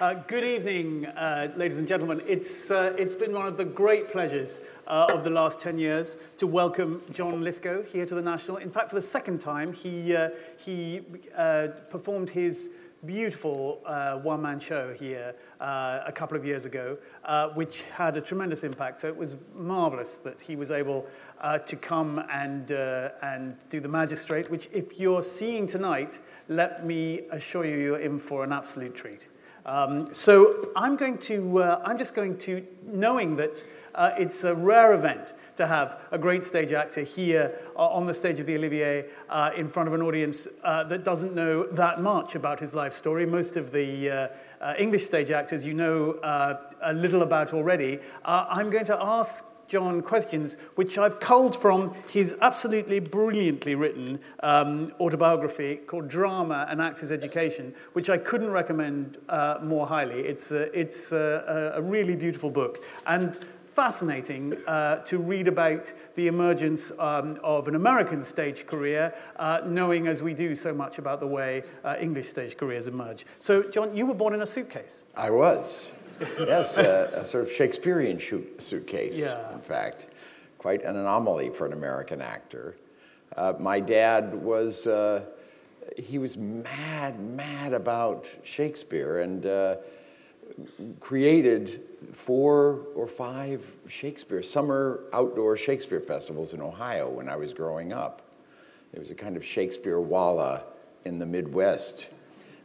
Uh, good evening, uh, ladies and gentlemen. It's, uh, it's been one of the great pleasures uh, of the last 10 years to welcome John Lithgow here to the National. In fact, for the second time, he, uh, he performed his beautiful one man show here a couple of years ago, which had a tremendous impact. So it was marvelous that he was able to come and, and do the magistrate, which, if you're seeing tonight, let me assure you, you're in for an absolute treat. Um, so I'm going to, uh, I'm just going to, knowing that uh, it's a rare event to have a great stage actor here uh, on the stage of the Olivier uh, in front of an audience uh, that doesn't know that much about his life story. Most of the uh, English stage actors you know a little about already. I'm going to ask John questions which I've culled from his absolutely brilliantly written um, autobiography called Drama An Actor's Education, which I couldn't recommend uh, more highly. It's, a, it's a, a really beautiful book. And fascinating uh, to read about the emergence um, of an American stage career, uh, knowing as we do so much about the way uh, English stage careers emerge. So, John, you were born in a suitcase. I was. Yes, uh, a sort of Shakespearean shoot, suitcase, Yeah. in fact. Quite an anomaly for an American actor. Uh, my dad was, uh, he was mad, mad about Shakespeare and uh, created four or five Shakespeare, summer outdoor Shakespeare festivals in Ohio when I was growing up. There was a kind of Shakespeare Wallah in the Midwest.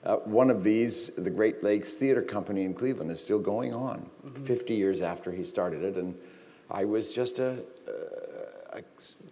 Uh, one of these, the Great Lakes Theater Company in Cleveland, is still going on 50 years after he started it. And I was just a, a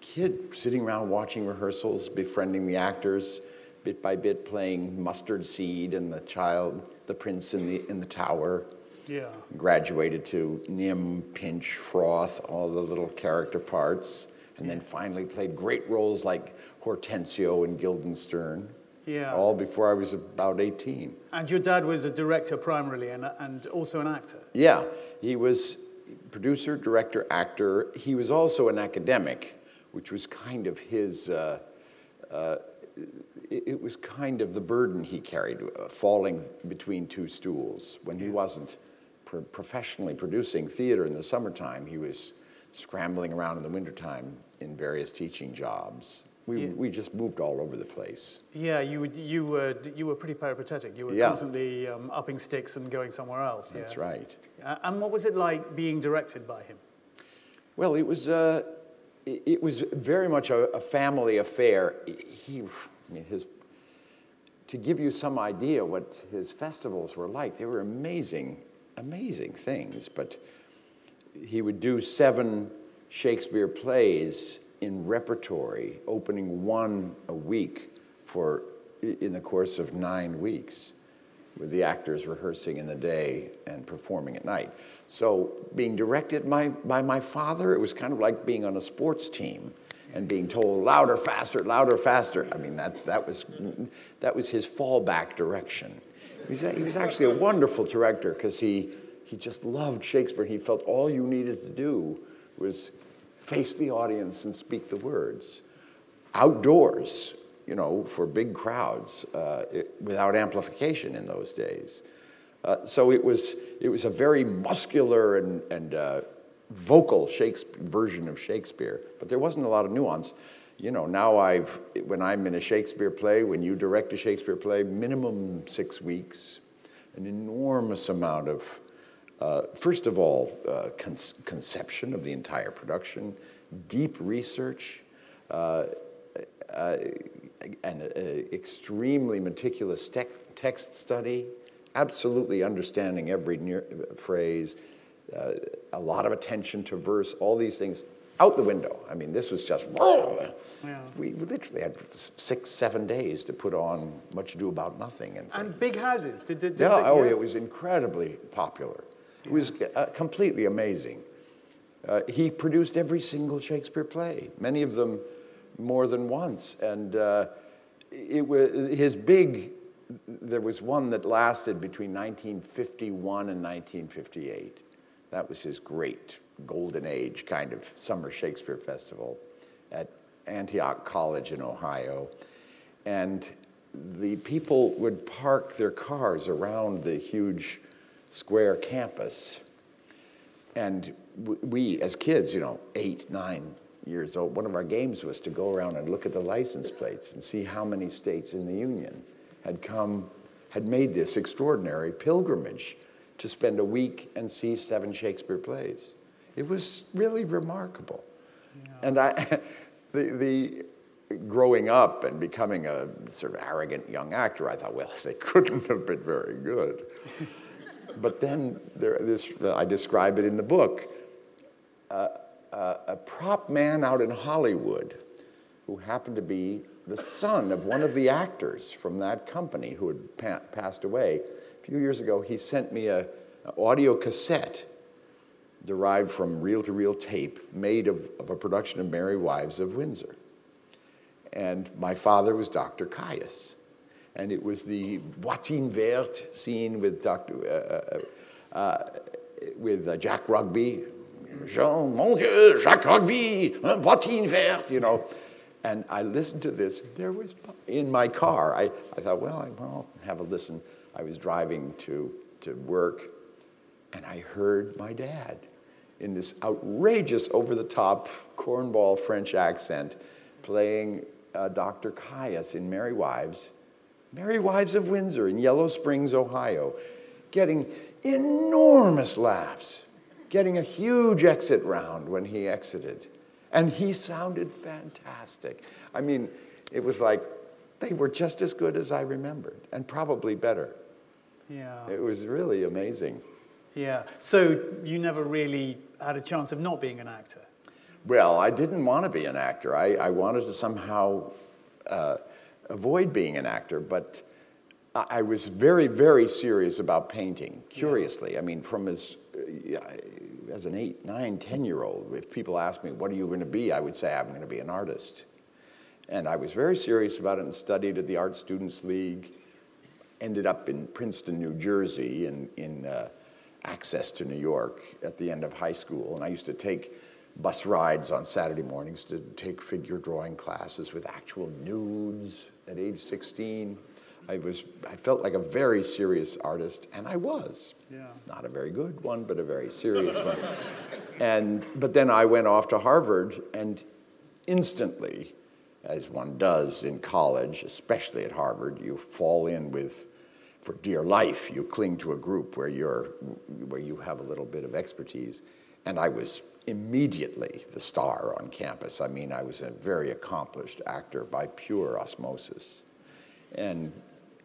kid sitting around watching rehearsals, befriending the actors, bit by bit playing Mustard Seed and the child, the prince in the, in the tower. Yeah. Graduated to Nym, Pinch, Froth, all the little character parts, and then finally played great roles like Hortensio and Guildenstern. Yeah. All before I was about 18. And your dad was a director primarily and, and also an actor. Yeah, he was producer, director, actor. He was also an academic, which was kind of his, uh, uh, it, it was kind of the burden he carried, uh, falling between two stools. When he wasn't pro- professionally producing theater in the summertime, he was scrambling around in the wintertime in various teaching jobs. We, we just moved all over the place. Yeah, you, would- you, were, you were pretty peripatetic. You were Yeah. constantly um, upping sticks and going somewhere else. That's yeah. right. Uh, and what was it like being directed by him? Well, it was, uh, it it was very much a, a family affair. He, I mean, his, to give you some idea what his festivals were like, they were amazing, amazing things. But he would do seven Shakespeare plays in repertory, opening one a week for, in the course of nine weeks with the actors rehearsing in the day and performing at night. So being directed by, by my father, it was kind of like being on a sports team and being told louder, faster, louder, faster. I mean, that's, that, was, that was his fallback direction. He was, he was actually a wonderful director because he, he just loved Shakespeare. He felt all you needed to do was face the audience and speak the words outdoors, you know, for big crowds uh, it, without amplification in those days. Uh, so it was, it was a very muscular and, and uh, vocal Shakespeare, version of Shakespeare, but there wasn't a lot of nuance. You know, now I've, when I'm in a Shakespeare play, when you direct a Shakespeare play, minimum six weeks, an enormous amount of, uh, first of all, uh, con- conception of the entire production, deep research, uh, uh, an uh, extremely meticulous tec- text study, absolutely understanding every near, phrase, uh, a lot of attention to verse, all these things out the window. I mean, this was just, Yeah. we literally had six, seven days to put on Much Ado About Nothing. And, And big houses. Did, did, did yeah, they- oh, it was incredibly popular. It was uh, completely amazing. Uh, he produced every single Shakespeare play, many of them more than once. And uh, it was his big, there was one that lasted between 1951 and 1958. That was his great golden age kind of summer Shakespeare festival at Antioch College in Ohio. And the people would park their cars around the huge Square campus. And we, as kids, you know, eight, nine years old, one of our games was to go around and look at the license plates and see how many states in the Union had come, had made this extraordinary pilgrimage to spend a week and see seven Shakespeare plays. It was really remarkable. Yeah. And I, the, the, growing up and becoming a sort of arrogant young actor, I thought, well, they couldn't have been very good. but then there, this, uh, I describe it in the book. Uh, uh, a prop man out in Hollywood who happened to be the son of one of the actors from that company who had pa- passed away. A few years ago, he sent me a, an audio cassette derived from reel to reel tape made of, of a production of Merry Wives of Windsor. And my father was Dr. Caius. And it was the bottine verte scene with, Dr., uh, uh, uh, with uh, Jack Rugby. Jean, mon Dieu, Jacques Rugby, un bottine verte, you know. And I listened to this. There was, in my car, I, I thought, well, I, will have a listen. I was driving to, to work, and I heard my dad in this outrageous, over the top cornball French accent playing uh, Dr. Caius in Merry Wives, Merry Wives of Windsor in Yellow Springs, Ohio, getting enormous laughs, getting a huge exit round when he exited. And he sounded fantastic. I mean, it was like they were just as good as I remembered, and probably better. Yeah. It was really amazing. Yeah. So you never really had a chance of not being an actor? Well, I didn't want to be an actor. I, I wanted to somehow uh, avoid being an actor, but I was very, very serious about painting, curiously. Yeah. I mean, from as, as an eight, nine, ten year old, if people asked me, What are you going to be? I would say, I'm going to be an artist. And I was very serious about it and studied at the Art Students League. Ended up in Princeton, New Jersey, in, in uh, access to New York at the end of high school. And I used to take bus rides on Saturday mornings to take figure drawing classes with actual nudes at age 16. I was I felt like a very serious artist, and I was. Yeah. Not a very good one, but a very serious one. And but then I went off to Harvard, and instantly, as one does in college, especially at Harvard, you fall in with for dear life, you cling to a group where, you're, where you have a little bit of expertise. And I was immediately the star on campus. I mean, I was a very accomplished actor by pure osmosis. And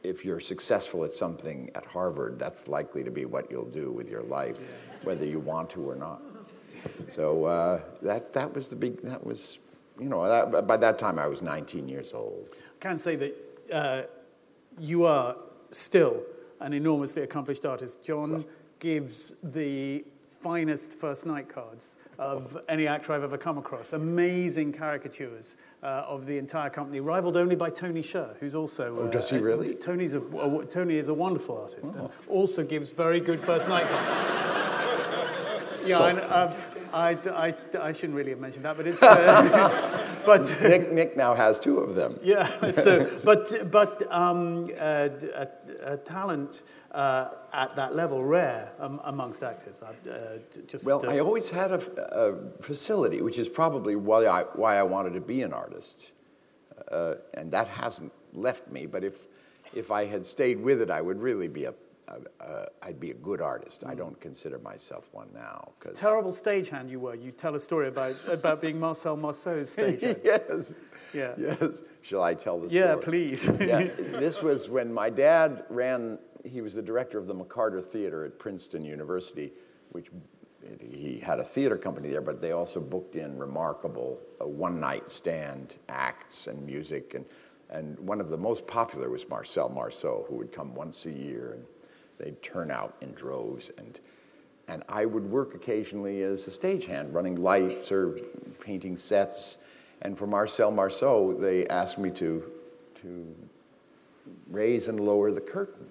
if you're successful at something at Harvard, that's likely to be what you'll do with your life, whether you want to or not. So uh, that, that was the big, that was, you know, that, by that time I was 19 years old. I can say that uh, you are still an enormously accomplished artist. John gives the finest first night cards of any actor I've ever come across. Amazing caricatures uh, of the entire company, rivaled only by Tony Sher, who's also. Uh, oh, does he really? Tony's a, a, Tony is a wonderful artist oh. and also gives very good first night cards. yeah, so. um, I, I, I shouldn't really have mentioned that, but it's. Uh, but Nick, Nick now has two of them. Yeah. So, but but um, uh, a, a, talent uh, at that level rare um, amongst actors. Uh, just, well, I always had a, a, facility, which is probably why I why I wanted to be an artist, uh, and that hasn't left me. But if if I had stayed with it, I would really be a uh, I'd be a good artist. I don't consider myself one now. Cause Terrible stagehand you were. You tell a story about, about being Marcel Marceau's stagehand. yes. Yeah. Yes. Shall I tell the story? Yeah, please. yeah. This was when my dad ran, he was the director of the McCarter Theater at Princeton University, which he had a theater company there, but they also booked in remarkable uh, one night stand acts and music. And, and one of the most popular was Marcel Marceau, who would come once a year. And, They'd turn out in droves. And, and I would work occasionally as a stagehand, running lights or painting sets. And for Marcel Marceau, they asked me to, to raise and lower the curtain.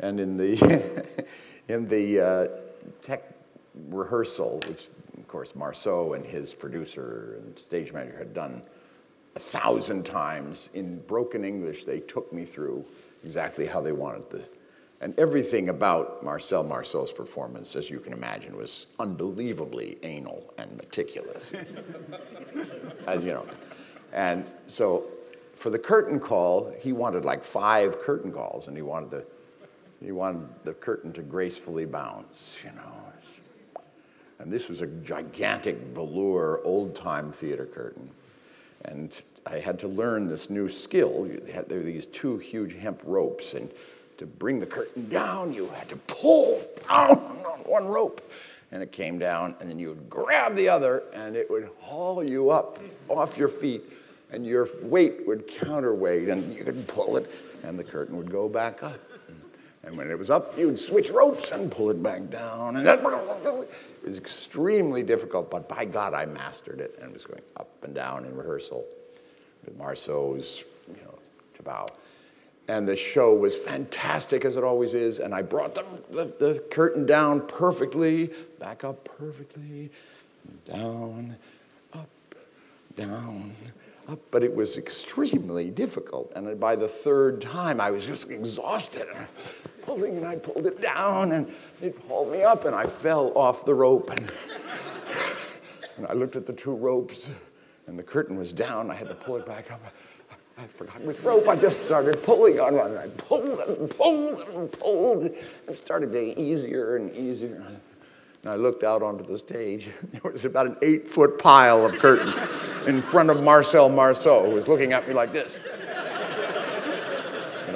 And in the, in the uh, tech rehearsal, which of course Marceau and his producer and stage manager had done a thousand times in broken English, they took me through exactly how they wanted the And everything about Marcel Marceau's performance, as you can imagine, was unbelievably anal and meticulous. as you know. And so for the curtain call, he wanted like five curtain calls, and he wanted the, he wanted the curtain to gracefully bounce, you know. And this was a gigantic velour old time theater curtain. And I had to learn this new skill. There were these two huge hemp ropes, and to bring the curtain down, you had to pull down on one rope. And it came down, and then you would grab the other, and it would haul you up off your feet, and your weight would counterweight, and you could pull it, and the curtain would go back up. And when it was up, you'd switch ropes and pull it back down. And then it was extremely difficult, but by God, I mastered it and was going up and down in rehearsal with Marceau's, you know, bow. And the show was fantastic, as it always is. And I brought the, the, the curtain down perfectly, back up perfectly, down, up, down, up. But it was extremely difficult. And by the third time, I was just exhausted pulling, and I pulled it down, and it pulled me up, and I fell off the rope. And, and I looked at the two ropes, and the curtain was down. I had to pull it back up. I forgot which rope. I just started pulling on one. And I pulled and pulled and pulled. It started getting easier and easier. And I looked out onto the stage. There was about an eight foot pile of curtain in front of Marcel Marceau, who was looking at me like this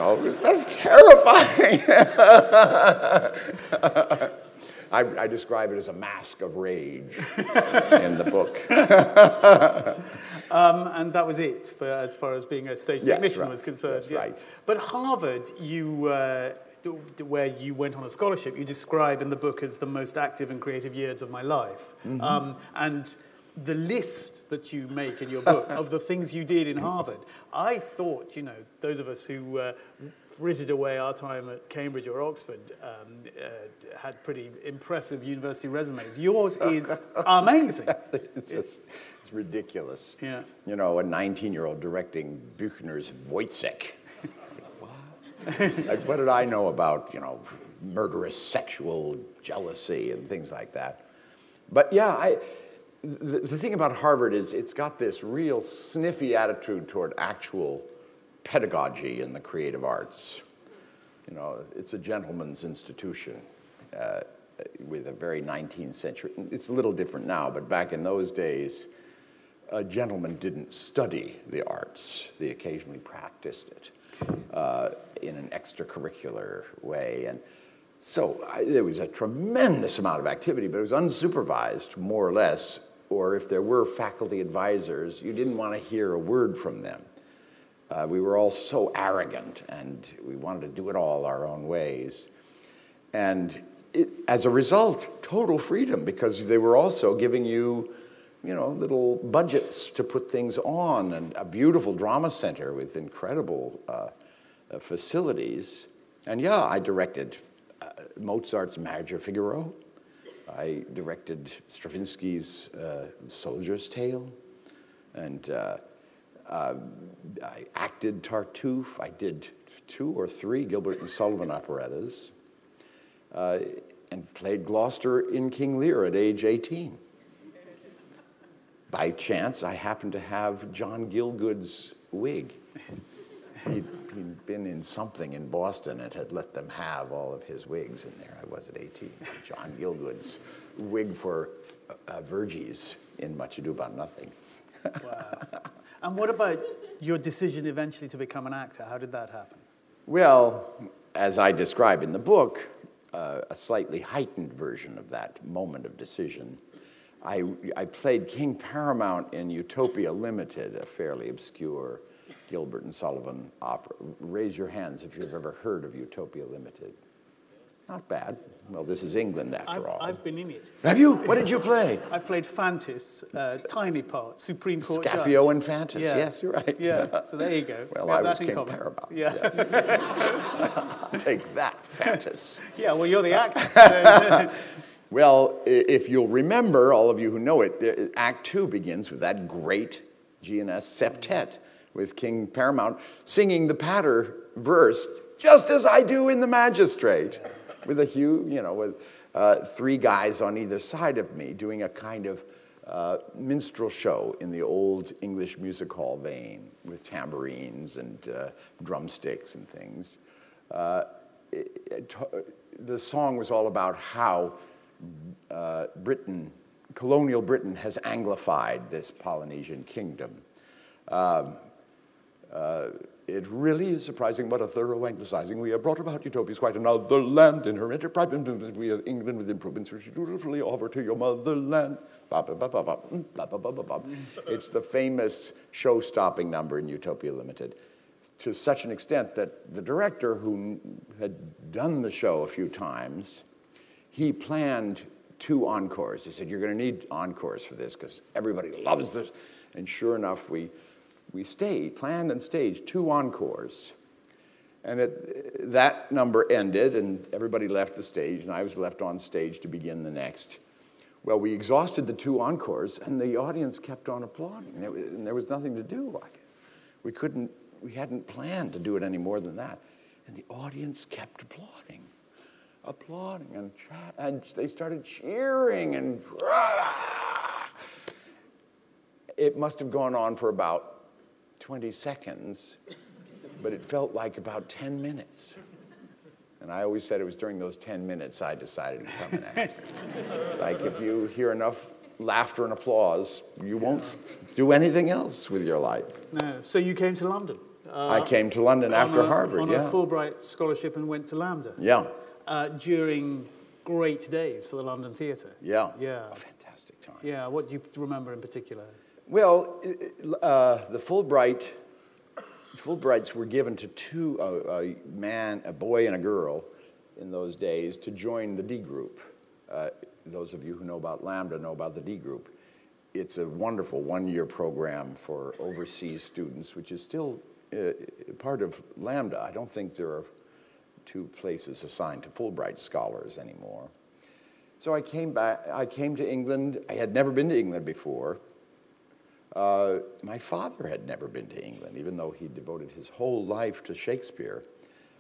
know, that's terrifying. I, I, describe it as a mask of rage in the book. um, and that was it for, as far as being a stage yes, technician right. was concerned. Yeah. right. But Harvard, you, uh, where you went on a scholarship, you describe in the book as the most active and creative years of my life. Mm-hmm. Um, and the list that you make in your book of the things you did in Harvard, I thought, you know, those of us who uh, frittered away our time at Cambridge or Oxford um, uh, had pretty impressive university resumes. Yours is amazing. it's just it's ridiculous. Yeah. You know, a 19-year-old directing Buchner's Woyzeck. like, what did I know about, you know, murderous sexual jealousy and things like that? But yeah, I the, the thing about Harvard is it's got this real sniffy attitude toward actual pedagogy in the creative arts. You know, it's a gentleman's institution uh, with a very 19th century. It's a little different now, but back in those days, a gentleman didn't study the arts. They occasionally practiced it uh, in an extracurricular way. And so I, there was a tremendous amount of activity, but it was unsupervised, more or less, or if there were faculty advisors, you didn't want to hear a word from them. Uh, we were all so arrogant and we wanted to do it all our own ways. And it, as a result, total freedom because they were also giving you, you know, little budgets to put things on and a beautiful drama center with incredible uh, uh, facilities. And yeah, I directed uh, Mozart's Marriage of Figaro. I directed Stravinsky's uh, Soldier's Tale, and uh, uh, I acted Tartuffe. I did two or three Gilbert and Sullivan operettas, uh, and played Gloucester in King Lear at age 18. By chance, I happened to have John Gielgud's wig. He'd, he'd, been in something in Boston and had let them have all of his wigs, and there I was at 18. John Gielgud's wig for uh, Verges in Much Ado About Nothing. wow. And what about your decision eventually to become an actor? How did that happen? Well, as I describe in the book, uh, a slightly heightened version of that moment of decision. I, I played King Paramount in Utopia Limited, a fairly obscure Gilbert and Sullivan opera. Raise your hands if you've ever heard of Utopia Limited. Not bad. Well, this is England after I've, all. I've been in it. Have you? What did you play? I played Phantis, uh, tiny part, Supreme Court Scaphio judge. and Phantis. Yeah. Yes, you're right. Yeah. So there you go. well, we I was King common. Paramount. Yeah. yeah. Take that, Phantis. yeah. Well, you're the actor. well, if you'll remember, all of you who know it, Act Two begins with that great G&S septet with King Paramount singing the patter verse just as I do in The Magistrate, with a huge, you know, with uh, three guys on either side of me doing a kind of uh, minstrel show in the old English music hall vein with tambourines and uh, drumsticks and things. Uh, it, it, the song was all about how uh, Britain, colonial Britain, has anglified this Polynesian kingdom. Um, uh, it really is surprising what a thorough anglicizing we have brought about utopias quite another land in her enterprise. We are England with improvements which dutifully offer to your motherland. It's the famous show stopping number in Utopia Limited to such an extent that the director, who had done the show a few times, he planned two encores. He said, You're going to need encores for this because everybody loves this. And sure enough, we, we stayed, planned and staged two encores. And it, that number ended, and everybody left the stage, and I was left on stage to begin the next. Well, we exhausted the two encores, and the audience kept on applauding, and, and there was nothing to do. We couldn't, we hadn't planned to do it any more than that. And the audience kept applauding, applauding, and, and they started cheering, and it must have gone on for about 20 seconds, but it felt like about 10 minutes. And I always said it was during those 10 minutes I decided to come an actor. it's like if you hear enough laughter and applause, you won't do anything else with your life. No. So you came to London? Uh, I came to London after a, Harvard, on yeah. a Fulbright scholarship and went to LAMDA. Yeah. Uh, during great days for the London Theatre. Yeah. Yeah. A fantastic time. Yeah. What do you remember in particular? Well, uh, the Fulbright Fulbrights were given to two, a man, a boy, and a girl in those days to join the D group. Uh, those of you who know about LAMDA know about the D group. It's a wonderful one year program for overseas students, which is still uh, part of LAMDA. I don't think there are two places assigned to Fulbright scholars anymore. So I came back, I came to England. I had never been to England before. Uh, my father had never been to England, even though he devoted his whole life to Shakespeare.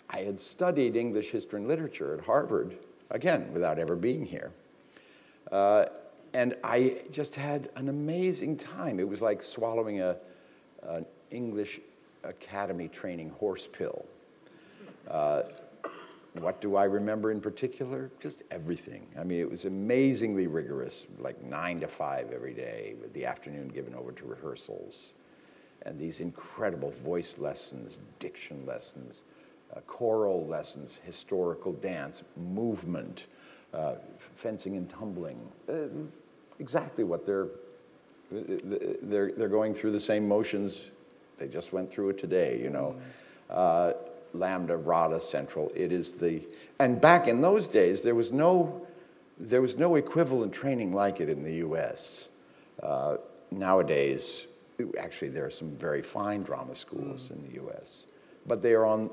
I had studied English history and literature at Harvard, again, without ever being here. Uh, and I just had an amazing time. It was like swallowing a, an English Academy training horse pill. Uh, what do I remember in particular? Just everything. I mean, it was amazingly rigorous, like nine to five every day, with the afternoon given over to rehearsals. And these incredible voice lessons, diction lessons, uh, choral lessons, historical dance, movement, uh, fencing and tumbling. Uh, exactly what they're, they're, they're going through the same motions. They just went through it today, you know. Uh, LAMDA, RADA Central. It is the, and back in those days, there was no, there was no equivalent training like it in the US. Uh, nowadays, actually, there are some very fine drama schools in the US, but they are on,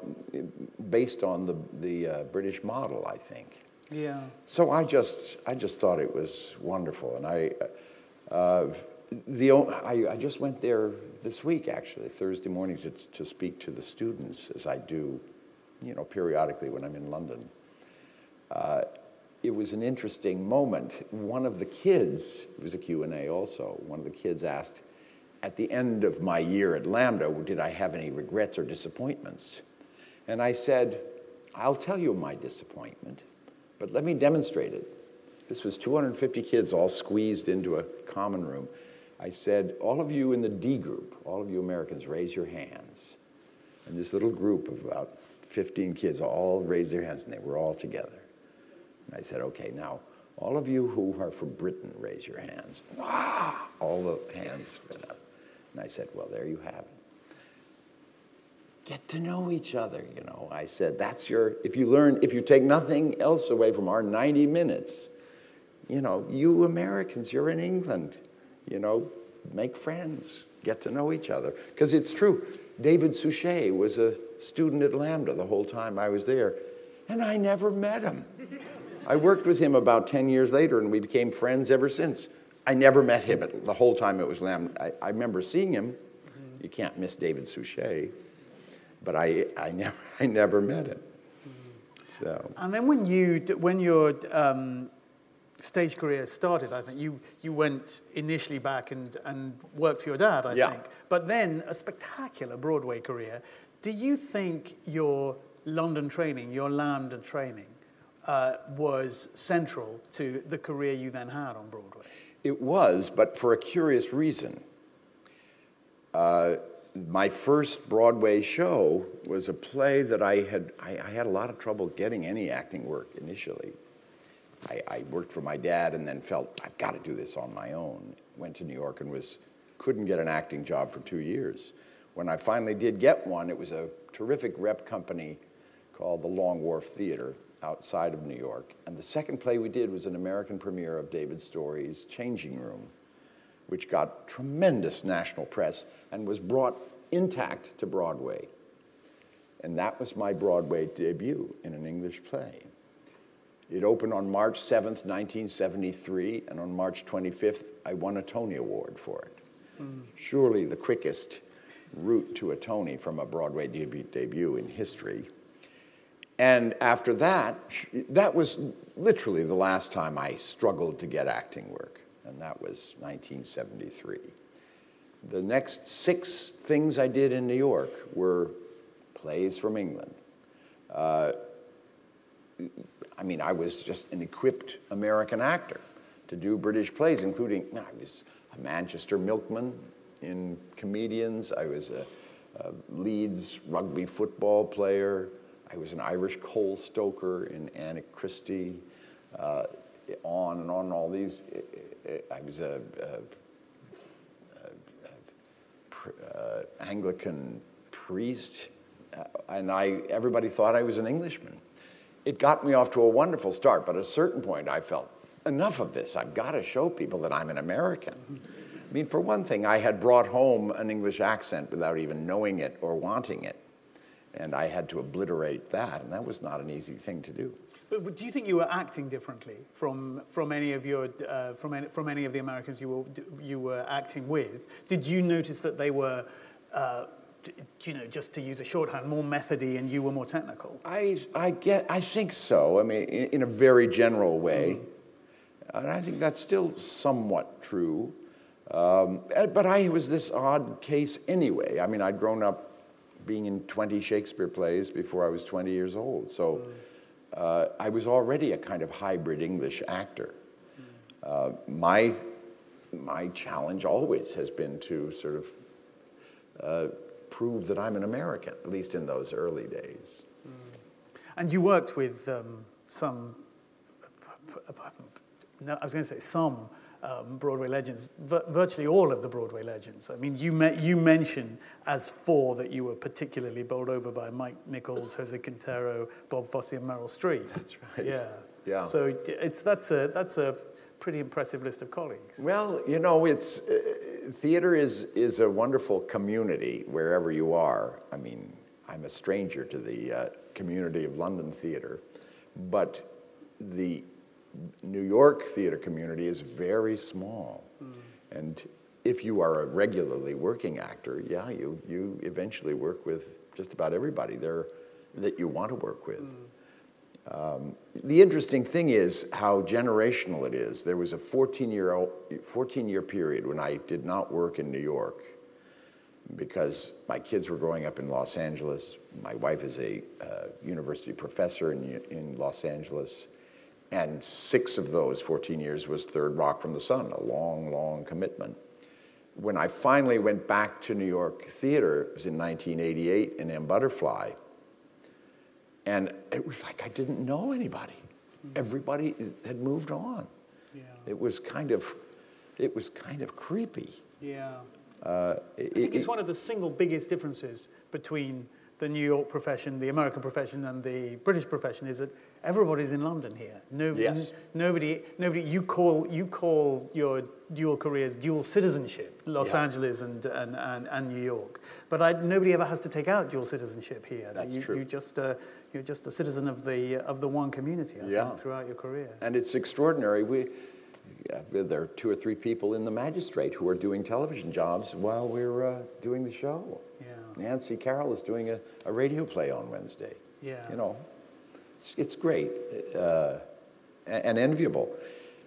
based on the, the uh, British model, I think. Yeah. So I just, I just thought it was wonderful, and I, uh, the, I, I, just went there this week, actually, Thursday morning, to, to speak to the students, as I do, you know, periodically when I'm in London. Uh, it was an interesting moment. One of the kids, it was a Q&A also, one of the kids asked, at the end of my year at LAMDA, did I have any regrets or disappointments? And I said, I'll tell you my disappointment, but let me demonstrate it. This was 250 kids all squeezed into a common room. I said, all of you in the D group, all of you Americans, raise your hands. And this little group of about 15 kids all raised their hands, and they were all together. And I said, okay, now, all of you who are from Britain, raise your hands. All the hands went up. And I said, well, there you have it. Get to know each other, you know. I said, that's your, if you learn, if you take nothing else away from our 90 minutes, you know, you Americans, you're in England you know, make friends, get to know each other. Because it's true, David Suchet was a student at LAMDA the whole time I was there, and I never met him. I worked with him about 10 years later, and we became friends ever since. I never met him the whole time it was LAMDA. I, I remember seeing him. You can't miss David Suchet. but I, I, never, I never met him. So, And then when you d- when your um, stage career started, I think you you went initially back and and worked for your dad, I Yeah. think. But then a spectacular Broadway career. Do you think your London training, your LAMDA training, uh, was central to the career you then had on Broadway? It was, but for a curious reason. Uh, my first Broadway show was a play that I had, I, I had a lot of trouble getting any acting work initially. I, I worked for my dad and then felt, I've got to do this on my own. Went to New York and was, couldn't get an acting job for two years. When I finally did get one, it was a terrific rep company called the Long Wharf Theater outside of New York. And the second play we did was an American premiere of David Storey's Changing Room, which got tremendous national press and was brought intact to Broadway. And that was my Broadway debut in an English play. It opened on March 7th, 1973, and on March 25th, I won a Tony Award for it. Surely the quickest route to a Tony from a Broadway debut, debut in history. And after that, that was literally the last time I struggled to get acting work, and that was 1973. The next six things I did in New York were plays from England. Uh, I mean, I was just an equipped American actor to do British plays, including, I was a Manchester milkman in Comedians, I was a, a Leeds rugby football player, I was an Irish coal stoker in Anna Christie, uh, on and on, all these. I was a, a uh, Anglican priest, uh, and I, everybody thought I was an Englishman. It got me off to a wonderful start, but at a certain point I felt, enough of this. I've got to show people that I'm an American. I mean, for one thing, I had brought home an English accent without even knowing it or wanting it. And I had to obliterate that, and that was not an easy thing to do. But do you think you were acting differently from, from, any, of your, uh, from, any, from any of the Americans you were, you were acting with? Did you notice that they were, uh, you know, just to use a shorthand, more methody and you were more technical? I, I, get, I think so. I mean, in, in a very general way. And I think that's still somewhat true. Um, but I was this odd case anyway. I mean, I'd grown up being in 20 Shakespeare plays before I was 20 years old. So uh, I was already a kind of hybrid English actor. Uh, my, my challenge always has been to sort of uh, prove that I'm an American, at least in those early days. And you worked with um, some, no, I was going to say some um, Broadway legends, vir- virtually all of the Broadway legends. I mean, you, me- you mention as four that you were particularly bowled over by Mike Nichols, Jose Quintero, Bob Fosse, and Meryl Streep. That's right. Yeah. Yeah. So it's, that's, a, that's a pretty impressive list of colleagues. Well, you know, it's uh, theater is is a wonderful community wherever you are. I mean, I'm a stranger to the uh, community of London theater, but the New York theater community is very small, and if you are a regularly working actor, yeah, you you eventually work with just about everybody there that you want to work with. Um, the interesting thing is how generational it is. There was a 14 year, 14 year period when I did not work in New York because my kids were growing up in Los Angeles. My wife is a uh, university professor in, in Los Angeles. And six of those 14 years was Third Rock from the Sun, a long, long commitment. When I finally went back to New York theater, it was in 1988 in M. Butterfly. And it was like I didn't know anybody. Everybody had moved on. Yeah. It was kind of, it was kind of creepy. Yeah. Uh, I think it's one of the single biggest differences between the New York profession, the American profession, and the British profession is that everybody's in London here. Nobody, Yes. nobody, nobody. You call you call your dual careers dual citizenship, Los Yeah. Angeles and, and, and, and New York. But I, nobody ever has to take out dual citizenship here. That's you, true. You just uh, you're just a citizen of the of the one community. I Yeah. think, throughout your career. And it's extraordinary. We, yeah, there are two or three people in the magistrate who are doing television jobs while we're uh, doing the show. Yeah. Nancy Carroll is doing a, a radio play on Wednesday. Yeah. You know, it's, it's great uh, and, and enviable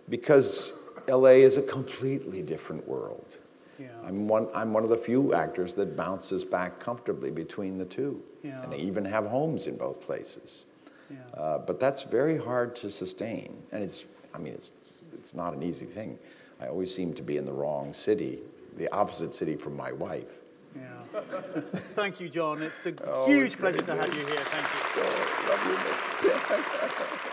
because LA is a completely different world. Yeah. I'm one, I'm one of the few actors that bounces back comfortably between the two. Yeah. And they even have homes in both places. Yeah. Uh, but that's very hard to sustain. And it's, I mean, it's, it's not an easy thing. I always seem to be in the wrong city, the opposite city from my wife. Yeah. Thank you, John. It's a Oh, huge it's pleasure to have you here. Thank you. So, love you, Nick.